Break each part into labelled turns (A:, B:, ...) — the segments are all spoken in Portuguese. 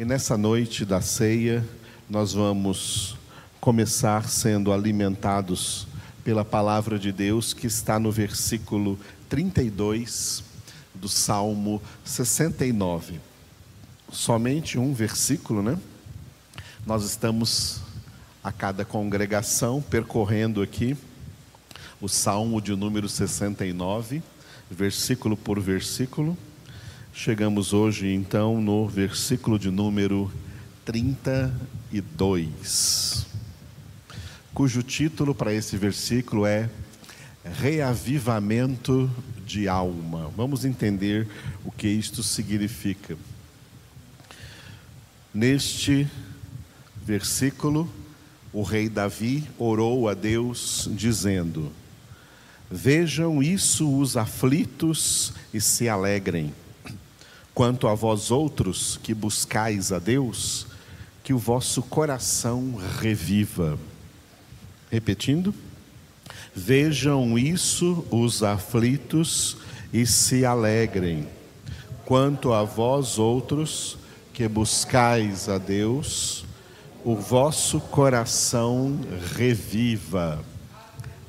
A: E nessa noite da ceia, nós vamos começar sendo alimentados pela palavra de Deus que está no versículo 32 do Salmo 69. Somente um versículo, né? Nós estamos a cada congregação percorrendo aqui o Salmo de número 69, versículo por versículo. Chegamos hoje então no versículo de número 32, cujo título para esse versículo é Reavivamento de alma. Vamos entender o que isto significa. Neste versículo, o rei Davi orou a Deus dizendo: Vejam isso os aflitos e se alegrem Quanto a vós outros que buscais a Deus, que o vosso coração reviva. Repetindo, vejam isso os aflitos e se alegrem. Quanto a vós outros que buscais a Deus, o vosso coração reviva.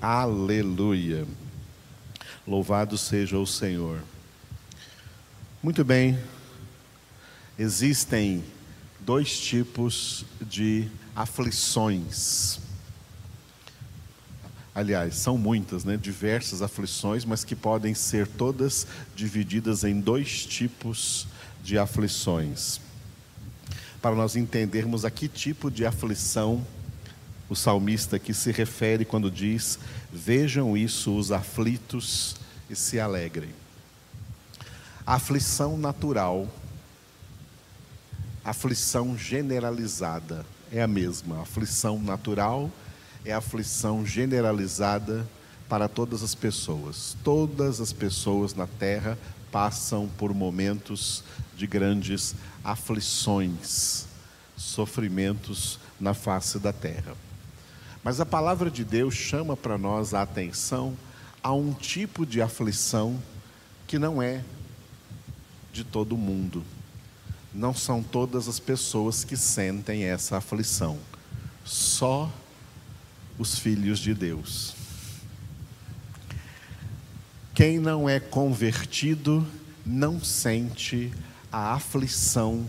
A: Aleluia. Louvado seja o Senhor. Muito bem, existem dois tipos de aflições. Aliás, são muitas, né? diversas aflições, mas que podem ser todas divididas em dois tipos de aflições. Para nós entendermos a que tipo de aflição o salmista aqui se refere quando diz: Vejam isso os aflitos e se alegrem. Aflição natural, aflição generalizada é a mesma. Aflição natural é aflição generalizada para todas as pessoas. Todas as pessoas na terra passam por momentos de grandes aflições, sofrimentos na face da terra. Mas a palavra de Deus chama para nós a atenção a um tipo de aflição que não é de todo mundo. Não são todas as pessoas que sentem essa aflição, só os filhos de Deus. Quem não é convertido não sente a aflição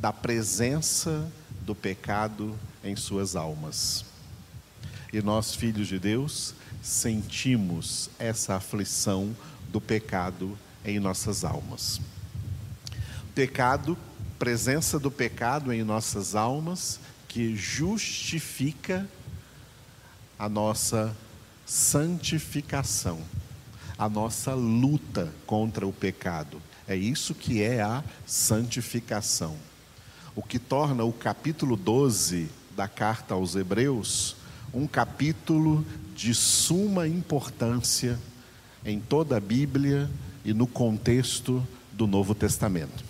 A: da presença do pecado em suas almas. E nós, filhos de Deus, sentimos essa aflição do pecado em nossas almas. Pecado, presença do pecado em nossas almas, que justifica a nossa santificação, a nossa luta contra o pecado. É isso que é a santificação. O que torna o capítulo 12 da carta aos Hebreus um capítulo de suma importância em toda a Bíblia e no contexto do Novo Testamento.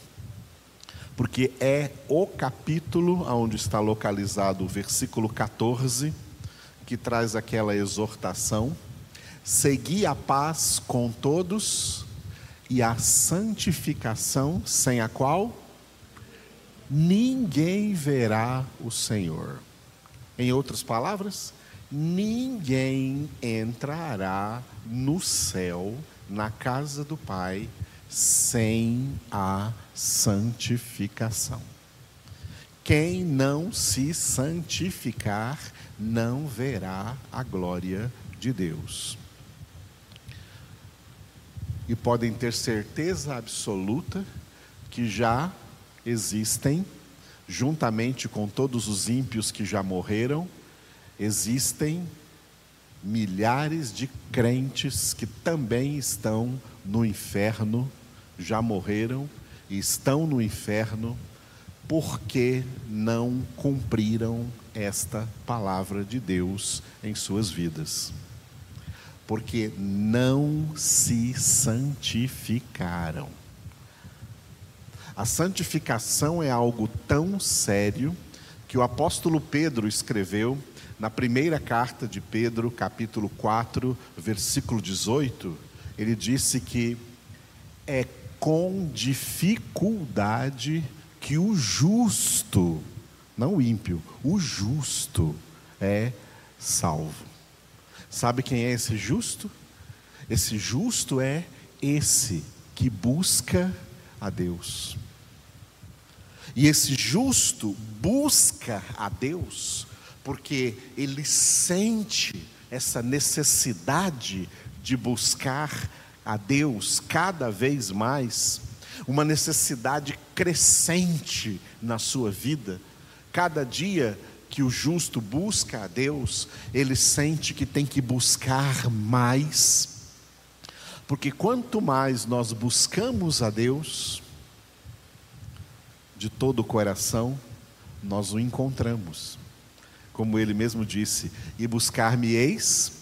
A: Porque é o capítulo onde está localizado o versículo 14, que traz aquela exortação: segui a paz com todos e a santificação, sem a qual ninguém verá o Senhor. Em outras palavras, ninguém entrará no céu na casa do Pai sem a santificação. Quem não se santificar não verá a glória de Deus. E podem ter certeza absoluta que já existem, juntamente com todos os ímpios que já morreram, existem milhares de crentes que também estão no inferno, já morreram e estão no inferno porque não cumpriram esta palavra de Deus em suas vidas. Porque não se santificaram. A santificação é algo tão sério que o apóstolo Pedro escreveu na primeira carta de Pedro, capítulo 4, versículo 18, ele disse que é com dificuldade que o justo, não o ímpio, o justo é salvo. Sabe quem é esse justo? Esse justo é esse que busca a Deus. E esse justo busca a Deus porque ele sente essa necessidade de buscar a Deus cada vez mais, uma necessidade crescente na sua vida. Cada dia que o justo busca a Deus, ele sente que tem que buscar mais, porque quanto mais nós buscamos a Deus, de todo o coração, nós o encontramos. Como ele mesmo disse: E buscar-me-eis,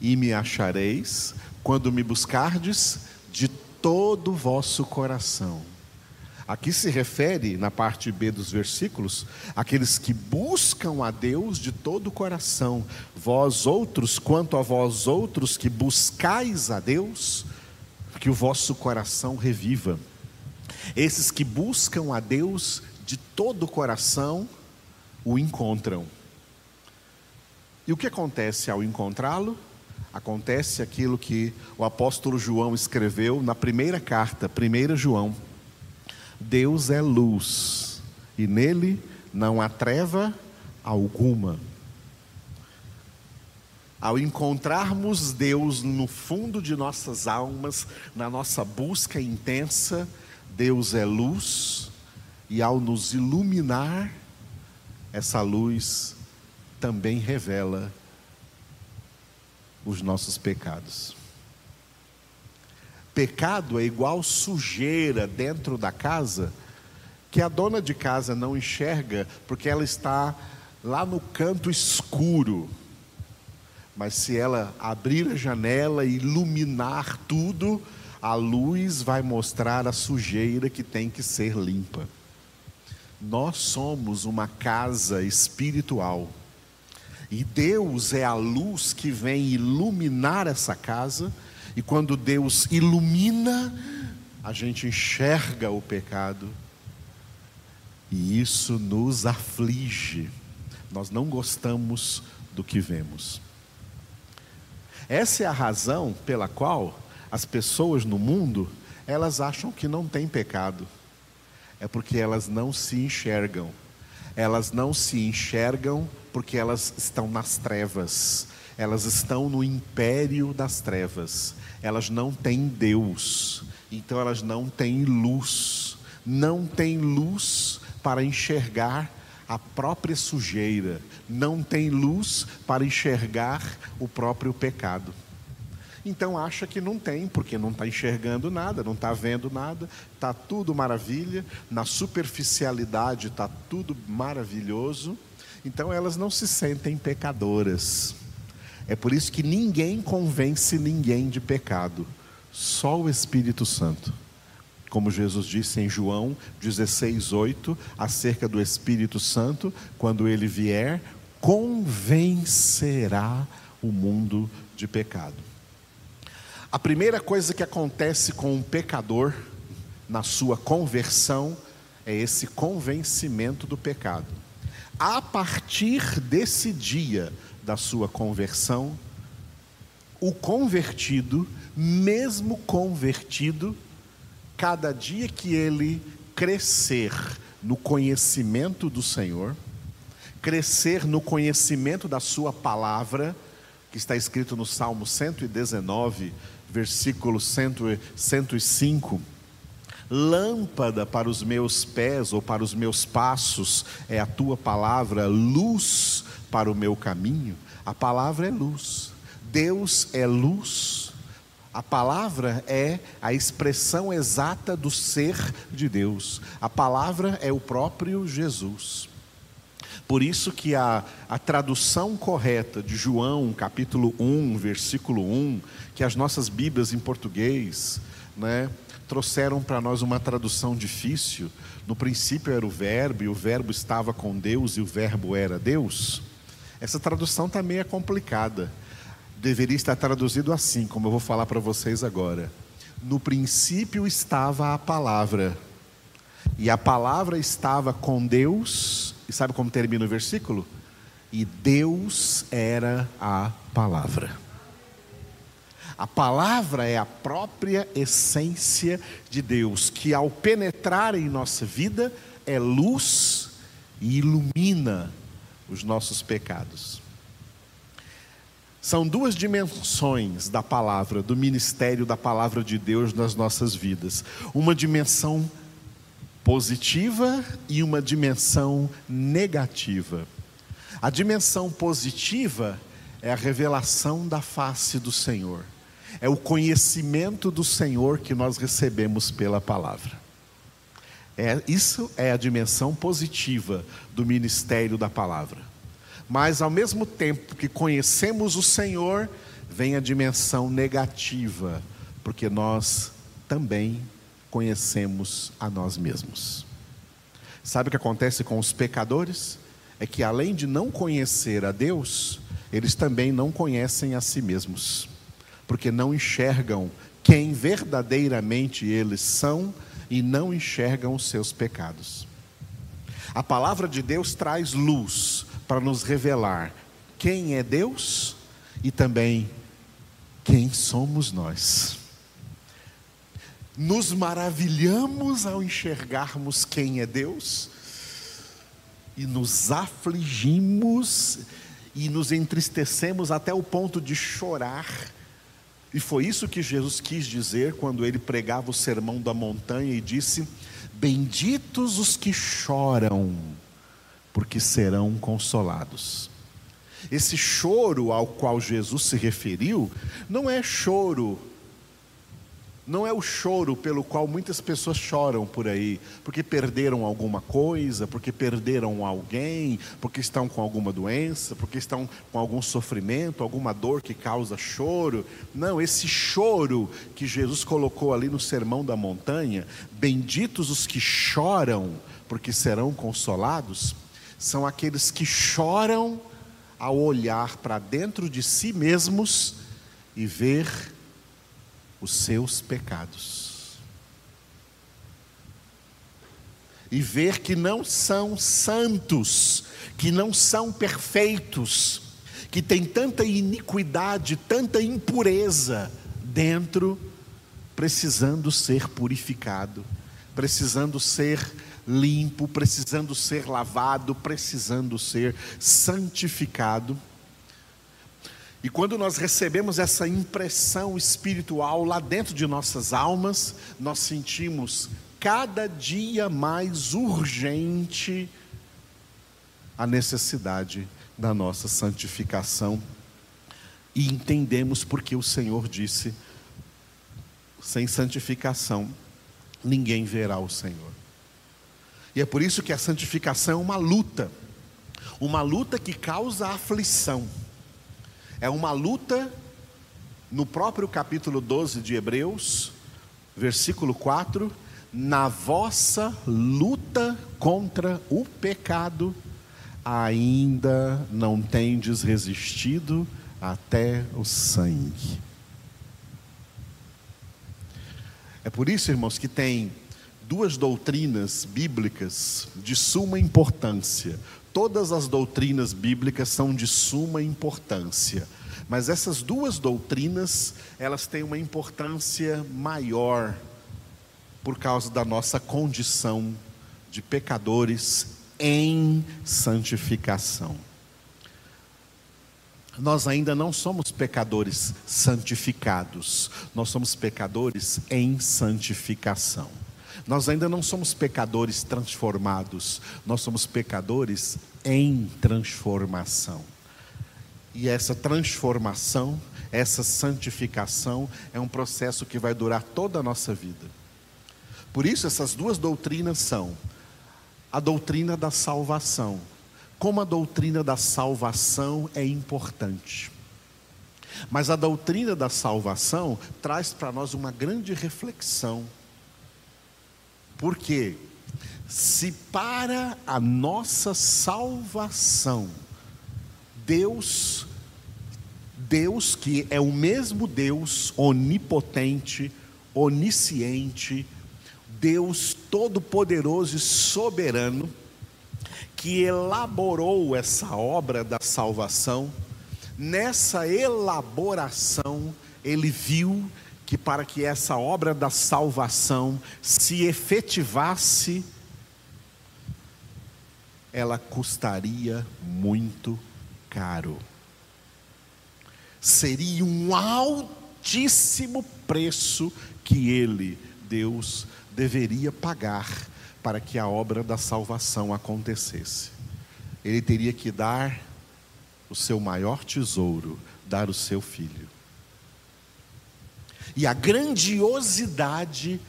A: e me achareis, quando me buscardes de todo o vosso coração. Aqui se refere, na parte B dos versículos, aqueles que buscam a Deus de todo o coração. Vós outros, quanto a vós outros que buscais a Deus, que o vosso coração reviva. Esses que buscam a Deus de todo o coração, o encontram. E o que acontece ao encontrá-lo? Acontece aquilo que o apóstolo João escreveu na primeira carta, 1 João. Deus é luz, e nele não há treva alguma. Ao encontrarmos Deus no fundo de nossas almas, na nossa busca intensa, Deus é luz, e ao nos iluminar, essa luz também revela os nossos pecados. Pecado é igual sujeira dentro da casa que a dona de casa não enxerga porque ela está lá no canto escuro. Mas se ela abrir a janela e iluminar tudo, a luz vai mostrar a sujeira que tem que ser limpa. Nós somos uma casa espiritual. E Deus é a luz que vem iluminar essa casa e quando Deus ilumina, a gente enxerga o pecado. E isso nos aflige. Nós não gostamos do que vemos. Essa é a razão pela qual as pessoas no mundo, elas acham que não tem pecado. É porque elas não se enxergam. Elas não se enxergam porque elas estão nas trevas. Elas estão no império das trevas. Elas não têm Deus, então elas não têm luz, não têm luz para enxergar a própria sujeira, não tem luz para enxergar o próprio pecado. Então acha que não tem, porque não está enxergando nada, não está vendo nada, está tudo maravilha, na superficialidade está tudo maravilhoso, então elas não se sentem pecadoras. É por isso que ninguém convence ninguém de pecado, só o Espírito Santo. Como Jesus disse em João 16:8, acerca do Espírito Santo, quando ele vier, convencerá o mundo de pecado. A primeira coisa que acontece com um pecador na sua conversão é esse convencimento do pecado. A partir desse dia, da sua conversão, o convertido, mesmo convertido, cada dia que ele crescer no conhecimento do Senhor, crescer no conhecimento da Sua palavra, que está escrito no Salmo 119, versículo 105. Lâmpada para os meus pés ou para os meus passos é a tua palavra, luz para o meu caminho, a palavra é luz. Deus é luz. A palavra é a expressão exata do ser de Deus. A palavra é o próprio Jesus. Por isso que a, a tradução correta de João, capítulo 1, versículo 1, que as nossas Bíblias em português, né, trouxeram para nós uma tradução difícil. No princípio era o verbo, e o verbo estava com Deus, e o verbo era Deus. Essa tradução também é complicada. Deveria estar traduzido assim, como eu vou falar para vocês agora. No princípio estava a palavra, E a palavra estava com Deus, e sabe como termina o versículo? E Deus era a palavra. A palavra é a própria essência de Deus, que ao penetrar em nossa vida é luz e ilumina os nossos pecados. São duas dimensões da palavra, do ministério da palavra de Deus nas nossas vidas. Uma dimensão positiva e uma dimensão negativa. A dimensão positiva é a revelação da face do Senhor é o conhecimento do Senhor que nós recebemos pela palavra. É, isso é a dimensão positiva do ministério da palavra. Mas ao mesmo tempo que conhecemos o Senhor, vem a dimensão negativa, porque nós também conhecemos a nós mesmos. Sabe o que acontece com os pecadores? É que além de não conhecer a Deus, eles também não conhecem a si mesmos porque não enxergam quem verdadeiramente eles são e não enxergam os seus pecados. A palavra de Deus traz luz para nos revelar quem é Deus e também quem somos nós. Nos maravilhamos ao enxergarmos quem é Deus e nos afligimos e nos entristecemos até o ponto de chorar e foi isso que Jesus quis dizer quando ele pregava o sermão da montanha e disse: Benditos os que choram, porque serão consolados. Esse choro ao qual Jesus se referiu não é choro não é o choro pelo qual muitas pessoas choram por aí, porque perderam alguma coisa, porque perderam alguém, porque estão com alguma doença, porque estão com algum sofrimento, alguma dor que causa choro. Não, esse choro que Jesus colocou ali no Sermão da Montanha, benditos os que choram, porque serão consolados, são aqueles que choram ao olhar para dentro de si mesmos e ver os seus pecados. E ver que não são santos, que não são perfeitos, que tem tanta iniquidade, tanta impureza dentro, precisando ser purificado, precisando ser limpo, precisando ser lavado, precisando ser santificado. E quando nós recebemos essa impressão espiritual lá dentro de nossas almas, nós sentimos cada dia mais urgente a necessidade da nossa santificação e entendemos porque o Senhor disse: sem santificação ninguém verá o Senhor. E é por isso que a santificação é uma luta, uma luta que causa aflição é uma luta no próprio capítulo 12 de Hebreus, versículo 4, na vossa luta contra o pecado, ainda não tendes resistido até o sangue. É por isso, irmãos, que tem duas doutrinas bíblicas de suma importância todas as doutrinas bíblicas são de suma importância, mas essas duas doutrinas, elas têm uma importância maior por causa da nossa condição de pecadores em santificação. Nós ainda não somos pecadores santificados, nós somos pecadores em santificação. Nós ainda não somos pecadores transformados, nós somos pecadores em transformação. E essa transformação, essa santificação é um processo que vai durar toda a nossa vida. Por isso, essas duas doutrinas são a doutrina da salvação. Como a doutrina da salvação é importante. Mas a doutrina da salvação traz para nós uma grande reflexão porque se para a nossa salvação, Deus, Deus que é o mesmo Deus onipotente, onisciente, Deus Todo-Poderoso e Soberano, que elaborou essa obra da salvação, nessa elaboração, ele viu que para que essa obra da salvação se efetivasse, ela custaria muito caro. Seria um altíssimo preço que ele, Deus, deveria pagar para que a obra da salvação acontecesse. Ele teria que dar o seu maior tesouro, dar o seu filho. E a grandiosidade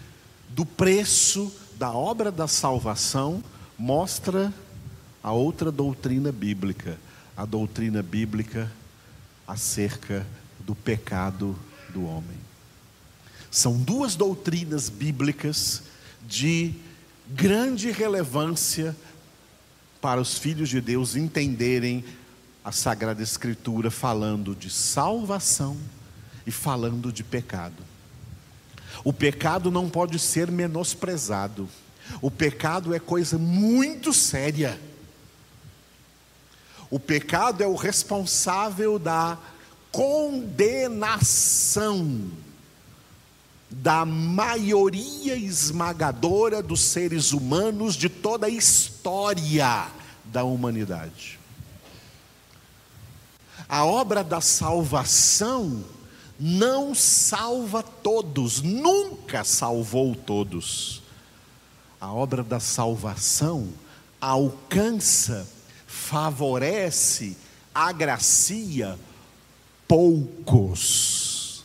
A: do preço da obra da salvação mostra a outra doutrina bíblica, a doutrina bíblica acerca do pecado do homem. São duas doutrinas bíblicas de grande relevância para os filhos de Deus entenderem a Sagrada Escritura falando de salvação e falando de pecado. O pecado não pode ser menosprezado. O pecado é coisa muito séria. O pecado é o responsável da condenação da maioria esmagadora dos seres humanos de toda a história da humanidade. A obra da salvação não salva todos, nunca salvou todos. A obra da salvação alcança, favorece, agracia poucos.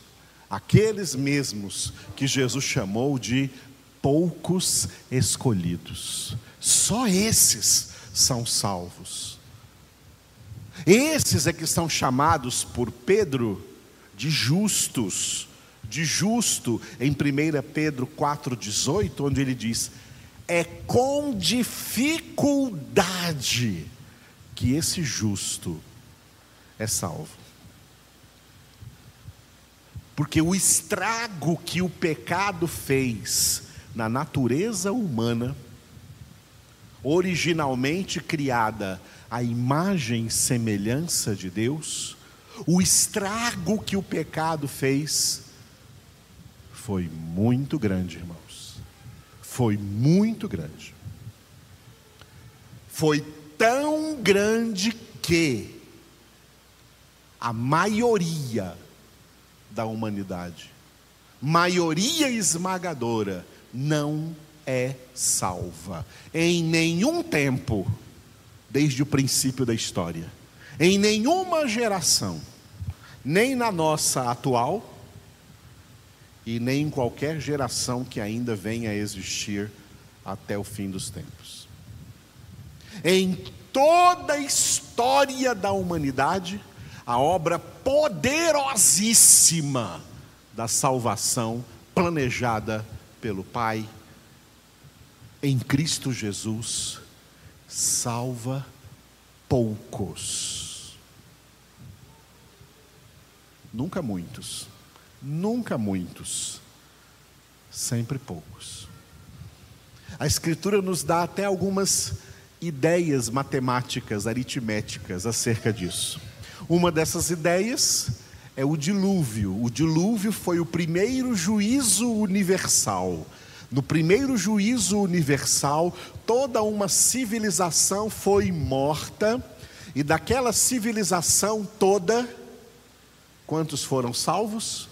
A: Aqueles mesmos que Jesus chamou de poucos escolhidos. Só esses são salvos. Esses é que são chamados por Pedro de justos, de justo, em 1 Pedro 4,18, onde ele diz: é com dificuldade que esse justo é salvo. Porque o estrago que o pecado fez na natureza humana, originalmente criada à imagem e semelhança de Deus, o estrago que o pecado fez foi muito grande, irmãos. Foi muito grande. Foi tão grande que a maioria da humanidade, maioria esmagadora, não é salva em nenhum tempo, desde o princípio da história, em nenhuma geração nem na nossa atual e nem em qualquer geração que ainda venha a existir até o fim dos tempos. Em toda a história da humanidade, a obra poderosíssima da salvação planejada pelo Pai em Cristo Jesus salva poucos Nunca muitos. Nunca muitos. Sempre poucos. A Escritura nos dá até algumas ideias matemáticas, aritméticas acerca disso. Uma dessas ideias é o dilúvio. O dilúvio foi o primeiro juízo universal. No primeiro juízo universal, toda uma civilização foi morta, e daquela civilização toda, Quantos foram salvos?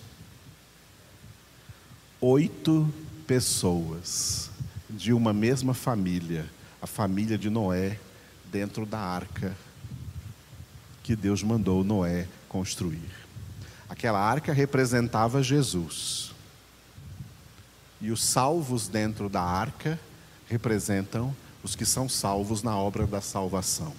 A: Oito pessoas de uma mesma família, a família de Noé, dentro da arca que Deus mandou Noé construir. Aquela arca representava Jesus. E os salvos dentro da arca representam os que são salvos na obra da salvação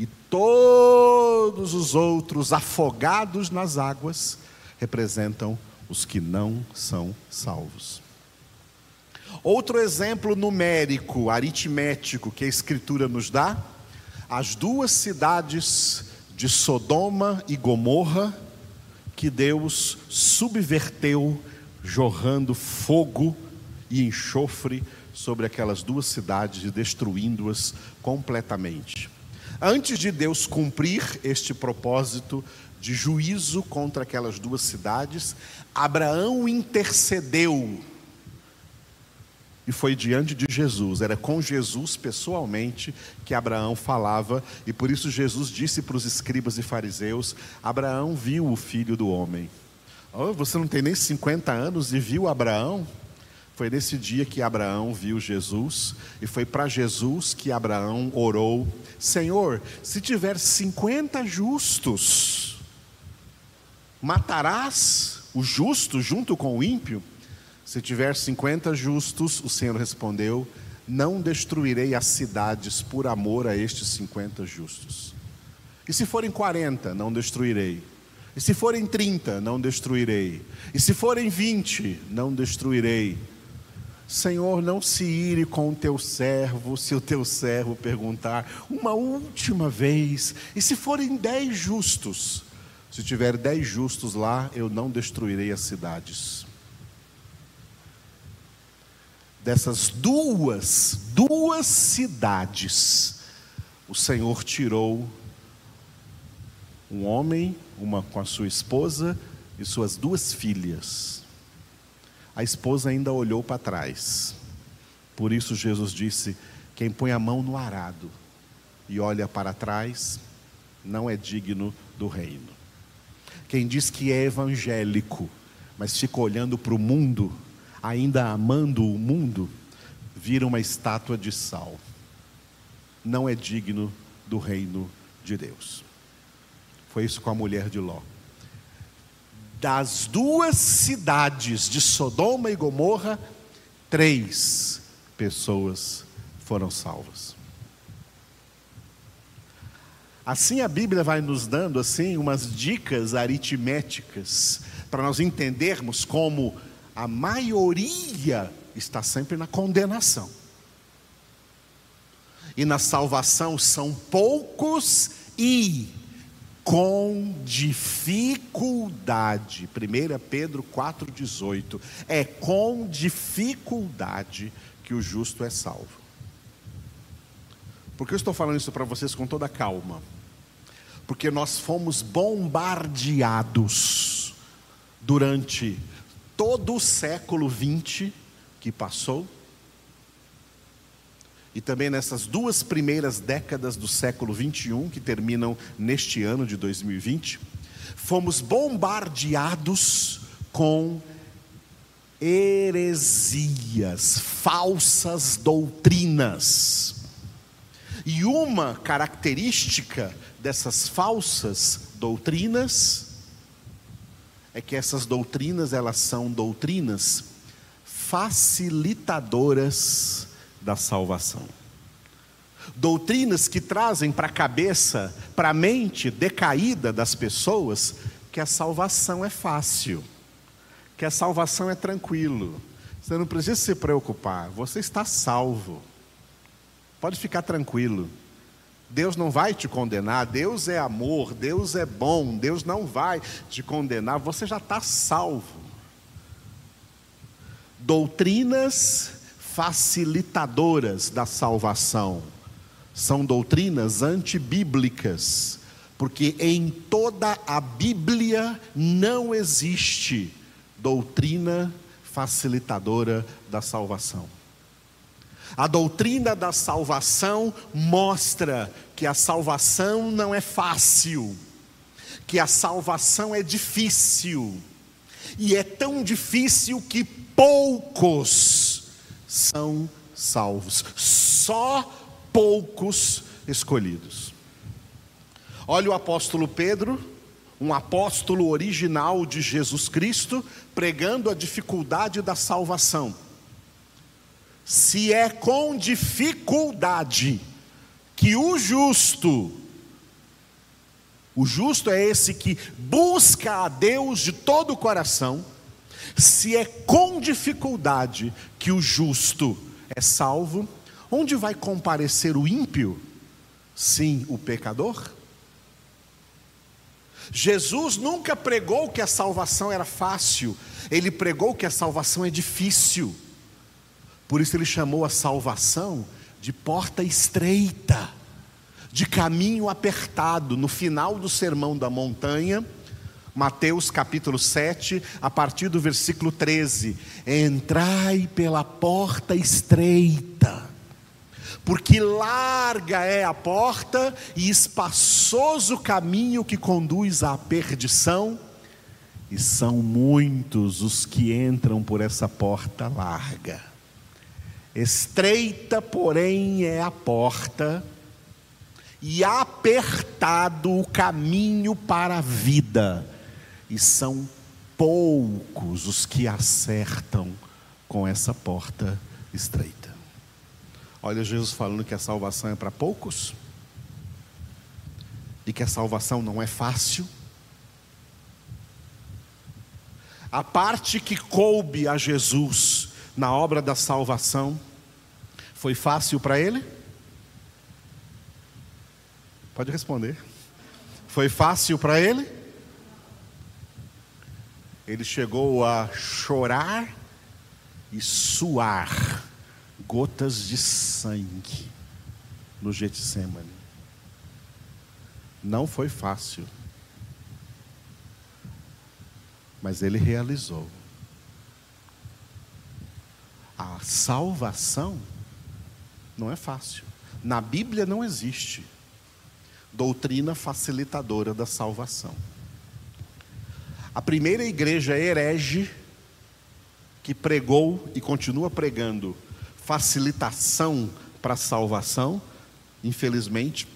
A: e todos os outros afogados nas águas representam os que não são salvos. Outro exemplo numérico, aritmético, que a Escritura nos dá: as duas cidades de Sodoma e Gomorra, que Deus subverteu, jorrando fogo e enxofre sobre aquelas duas cidades, destruindo-as completamente. Antes de Deus cumprir este propósito de juízo contra aquelas duas cidades, Abraão intercedeu. E foi diante de Jesus, era com Jesus pessoalmente que Abraão falava, e por isso Jesus disse para os escribas e fariseus: Abraão viu o filho do homem. Oh, você não tem nem 50 anos e viu Abraão? Foi nesse dia que Abraão viu Jesus, e foi para Jesus que Abraão orou: Senhor, se tiver 50 justos, matarás o justo junto com o ímpio? Se tiver 50 justos, o Senhor respondeu: Não destruirei as cidades por amor a estes 50 justos. E se forem 40, não destruirei. E se forem 30, não destruirei. E se forem 20, não destruirei Senhor, não se ire com o teu servo, se o teu servo perguntar uma última vez, e se forem dez justos, se tiver dez justos lá, eu não destruirei as cidades. Dessas duas, duas cidades, o Senhor tirou um homem, uma com a sua esposa e suas duas filhas a esposa ainda olhou para trás. Por isso Jesus disse: Quem põe a mão no arado e olha para trás, não é digno do reino. Quem diz que é evangélico, mas fica olhando para o mundo, ainda amando o mundo, vira uma estátua de sal. Não é digno do reino de Deus. Foi isso com a mulher de Ló das duas cidades de Sodoma e Gomorra, três pessoas foram salvas. Assim a Bíblia vai nos dando assim umas dicas aritméticas para nós entendermos como a maioria está sempre na condenação. E na salvação são poucos e com dificuldade. 1 Pedro 4,18. É com dificuldade que o justo é salvo. Por que eu estou falando isso para vocês com toda calma? Porque nós fomos bombardeados durante todo o século XX que passou e também nessas duas primeiras décadas do século 21, que terminam neste ano de 2020, fomos bombardeados com heresias, falsas doutrinas. E uma característica dessas falsas doutrinas é que essas doutrinas, elas são doutrinas facilitadoras da salvação. Doutrinas que trazem para a cabeça, para a mente decaída das pessoas, que a salvação é fácil, que a salvação é tranquilo. Você não precisa se preocupar, você está salvo. Pode ficar tranquilo. Deus não vai te condenar, Deus é amor, Deus é bom, Deus não vai te condenar, você já está salvo. Doutrinas facilitadoras da salvação. São doutrinas antibíblicas, porque em toda a Bíblia não existe doutrina facilitadora da salvação. A doutrina da salvação mostra que a salvação não é fácil, que a salvação é difícil, e é tão difícil que poucos são salvos. Só poucos escolhidos. Olha o apóstolo Pedro, um apóstolo original de Jesus Cristo, pregando a dificuldade da salvação. Se é com dificuldade que o justo, o justo é esse que busca a Deus de todo o coração, se é com dificuldade que o justo é salvo, onde vai comparecer o ímpio? Sim, o pecador? Jesus nunca pregou que a salvação era fácil, ele pregou que a salvação é difícil. Por isso ele chamou a salvação de porta estreita, de caminho apertado. No final do Sermão da Montanha, Mateus capítulo 7, a partir do versículo 13: Entrai pela porta estreita, porque larga é a porta e espaçoso o caminho que conduz à perdição, e são muitos os que entram por essa porta larga. Estreita, porém, é a porta, e apertado o caminho para a vida e são poucos os que acertam com essa porta estreita. Olha Jesus falando que a salvação é para poucos, e que a salvação não é fácil. A parte que coube a Jesus na obra da salvação foi fácil para ele? Pode responder. Foi fácil para ele? Ele chegou a chorar e suar gotas de sangue no Getsemane. Não foi fácil, mas ele realizou. A salvação não é fácil. Na Bíblia não existe doutrina facilitadora da salvação. A primeira igreja herege que pregou e continua pregando facilitação para a salvação, infelizmente,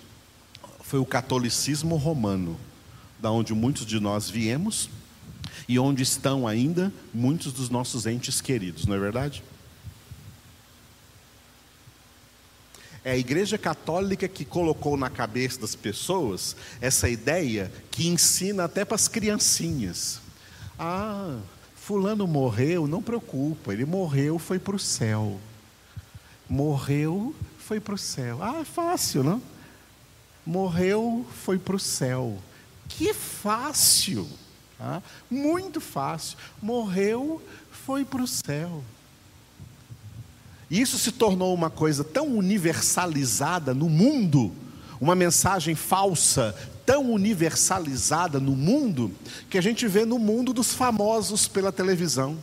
A: foi o catolicismo romano, da onde muitos de nós viemos e onde estão ainda muitos dos nossos entes queridos, não é verdade? É a Igreja Católica que colocou na cabeça das pessoas essa ideia que ensina até para as criancinhas. Ah, Fulano morreu, não preocupa, ele morreu, foi para o céu. Morreu, foi para o céu. Ah, é fácil, não? Morreu, foi para o céu. Que fácil! Ah, muito fácil. Morreu, foi para o céu. Isso se tornou uma coisa tão universalizada no mundo, uma mensagem falsa tão universalizada no mundo, que a gente vê no mundo dos famosos pela televisão.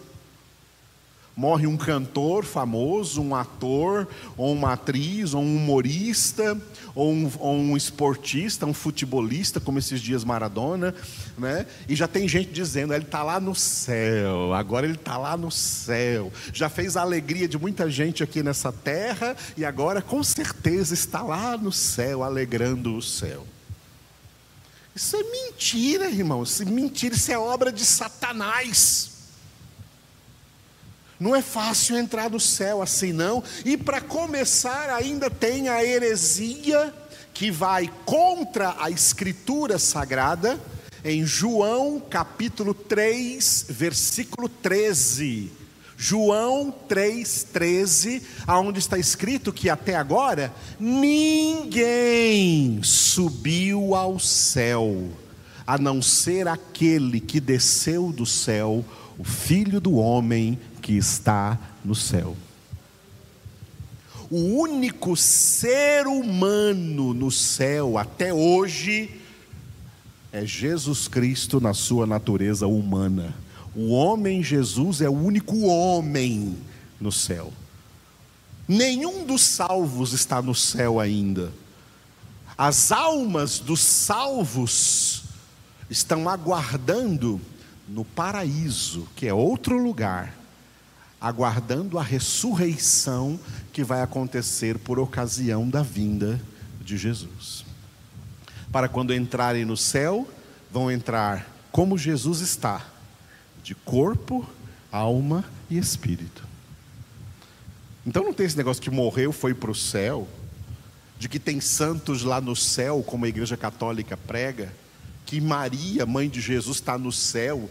A: Morre um cantor famoso, um ator, ou uma atriz, ou um humorista, ou um, ou um esportista, um futebolista, como esses dias Maradona, né? E já tem gente dizendo, ele está lá no céu, agora ele está lá no céu. Já fez a alegria de muita gente aqui nessa terra, e agora com certeza está lá no céu, alegrando o céu. Isso é mentira, irmãos. Mentira, isso é obra de Satanás. Não é fácil entrar no céu assim, não. E para começar, ainda tem a heresia que vai contra a Escritura Sagrada, em João capítulo 3, versículo 13. João 3,13, aonde está escrito que até agora ninguém subiu ao céu, a não ser aquele que desceu do céu, o Filho do Homem que está no céu. O único ser humano no céu até hoje é Jesus Cristo na sua natureza humana. O homem Jesus é o único homem no céu. Nenhum dos salvos está no céu ainda. As almas dos salvos estão aguardando no paraíso, que é outro lugar, aguardando a ressurreição que vai acontecer por ocasião da vinda de Jesus. Para quando entrarem no céu, vão entrar como Jesus está, de corpo, alma e espírito. Então não tem esse negócio que morreu, foi para o céu, de que tem santos lá no céu, como a igreja católica prega, que Maria, mãe de Jesus, está no céu,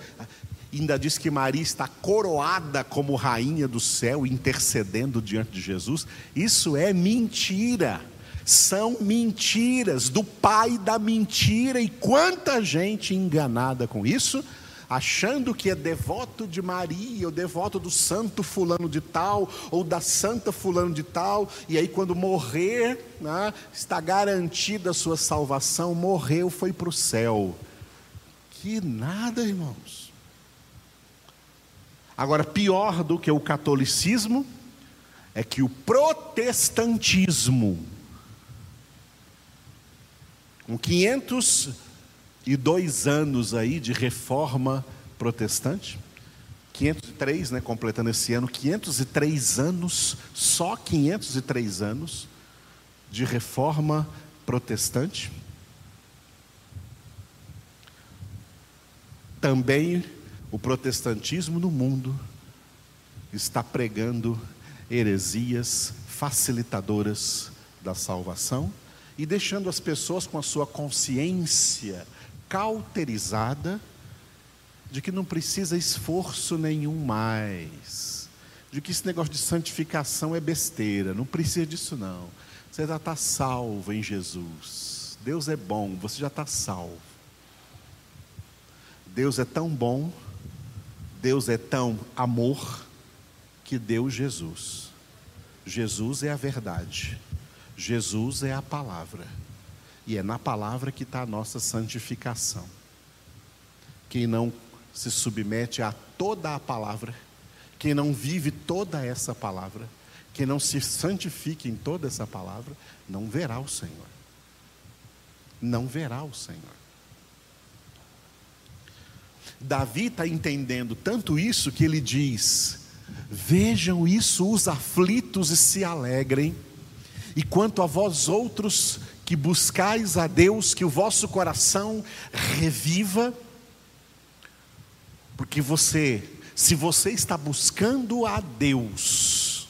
A: ainda diz que Maria está coroada como rainha do céu, intercedendo diante de Jesus. Isso é mentira. São mentiras do pai da mentira, e quanta gente enganada com isso, achando que é devoto de Maria, ou devoto do santo fulano de tal, ou da santa fulano de tal, e aí quando morrer, né, está garantida a sua salvação, morreu, foi para o céu. Que nada, irmãos. Agora, pior do que o catolicismo é que o protestantismo, com 502 anos aí de reforma protestante, 503, né, completando esse ano, 503 anos, só 503 anos de reforma protestante. Também o protestantismo no mundo está pregando heresias facilitadoras da salvação e deixando as pessoas com a sua consciência cauterizada de que não precisa esforço nenhum mais, de que esse negócio de santificação é besteira, não precisa disso não. Você já está salvo em Jesus. Deus é bom, você já está salvo. Deus é tão bom, Deus é tão amor, que deu Jesus. Jesus é a verdade. Jesus é a palavra. E é na palavra que está a nossa santificação. Quem não se submete a toda a palavra, quem não vive toda essa palavra, quem não se santifica em toda essa palavra, não verá o Senhor. Não verá o Senhor. Davi está entendendo tanto isso que ele diz: Vejam isso os aflitos e se alegrem. E quanto a vós outros que buscais a Deus, que o vosso coração reviva, porque você, se você está buscando a Deus,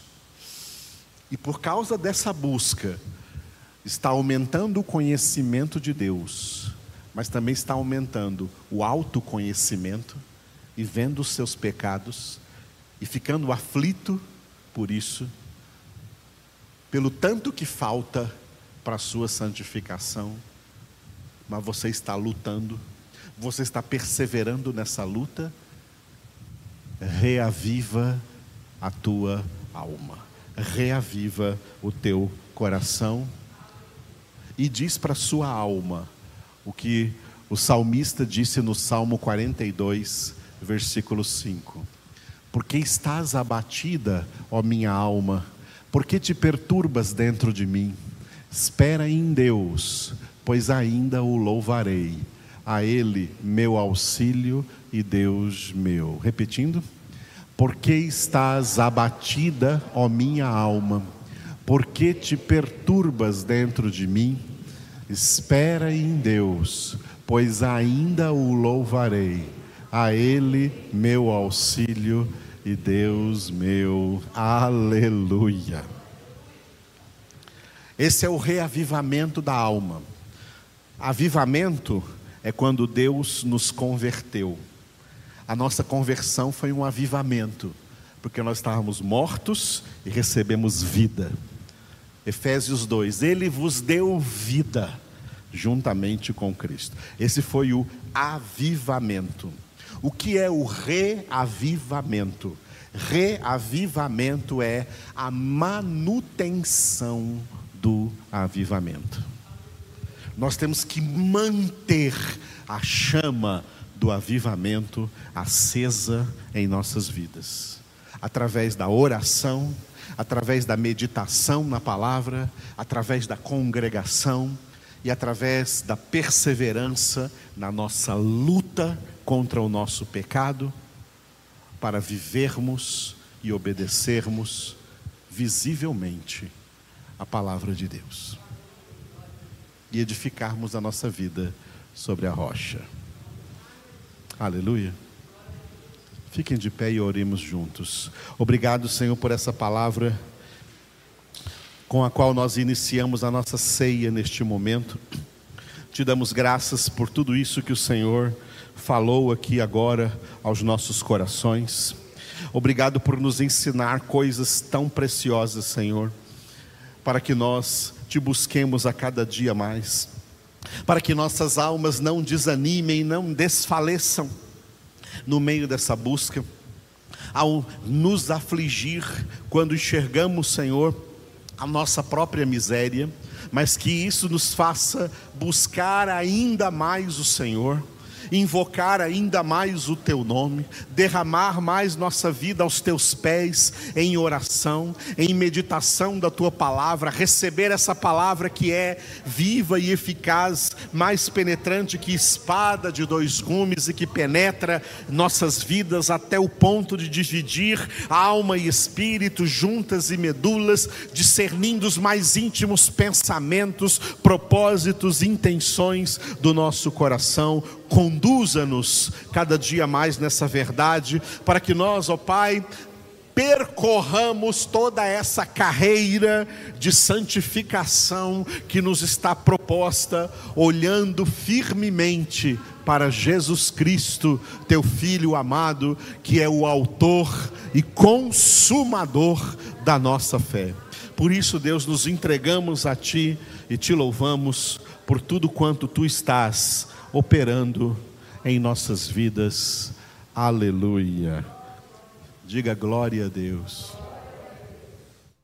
A: e por causa dessa busca, está aumentando o conhecimento de Deus, mas também está aumentando o autoconhecimento e vendo os seus pecados, e ficando aflito por isso, pelo tanto que falta para a sua santificação, mas você está lutando, você está perseverando nessa luta, reaviva a tua alma, reaviva o teu coração e diz para a sua alma o que o salmista disse no Salmo 42, versículo 5 porque estás abatida, ó minha alma? Por que te perturbas dentro de mim? Espera em Deus, pois ainda o louvarei. A Ele, meu auxílio e Deus meu. Repetindo. Por que estás abatida, ó minha alma? Por que te perturbas dentro de mim? Espera em Deus, pois ainda o louvarei a Ele meu auxílio e Deus meu. Aleluia. Esse é o reavivamento da alma. Avivamento é quando Deus nos converteu. A nossa conversão foi um avivamento, porque nós estávamos mortos e recebemos vida. Efésios 2: Ele vos deu vida juntamente com Cristo. Esse foi o avivamento. O que é o reavivamento? Reavivamento é a manutenção do avivamento. Nós temos que manter a chama do avivamento acesa em nossas vidas, através da oração, através da meditação na palavra, através da congregação e através da perseverança na nossa luta contra o nosso pecado, para vivermos e obedecermos visivelmente a palavra de Deus e edificarmos a nossa vida sobre a rocha. Aleluia. Fiquem de pé e oremos juntos. Obrigado, Senhor, por essa palavra com a qual nós iniciamos a nossa ceia neste momento. Te damos graças por tudo isso que o Senhor falou aqui agora aos nossos corações. Obrigado por nos ensinar coisas tão preciosas, Senhor, para que nós te busquemos a cada dia mais, para que nossas almas não desanimem, não desfaleçam, no meio dessa busca, ao nos afligir quando enxergamos, Senhor, a nossa própria miséria, mas que isso nos faça buscar ainda mais o Senhor invocar ainda mais o teu nome, derramar mais nossa vida aos teus pés em oração, em meditação da tua palavra, receber essa palavra que é viva e eficaz, mais penetrante que espada de dois gumes e que penetra nossas vidas até o ponto de dividir alma e espírito, juntas e medulas, discernindo os mais íntimos pensamentos, propósitos, intenções do nosso coração conduza-nos cada dia mais nessa verdade, para que nós, ó Pai, percorramos toda essa carreira de santificação que nos está proposta, olhando firmemente para Jesus Cristo, teu Filho amado, que é o Autor e Consumador da nossa fé. Por isso, Deus, nos entregamos a Ti e te louvamos por tudo quanto Tu estás operando em nossas vidas. Aleluia. Diga glória a Deus.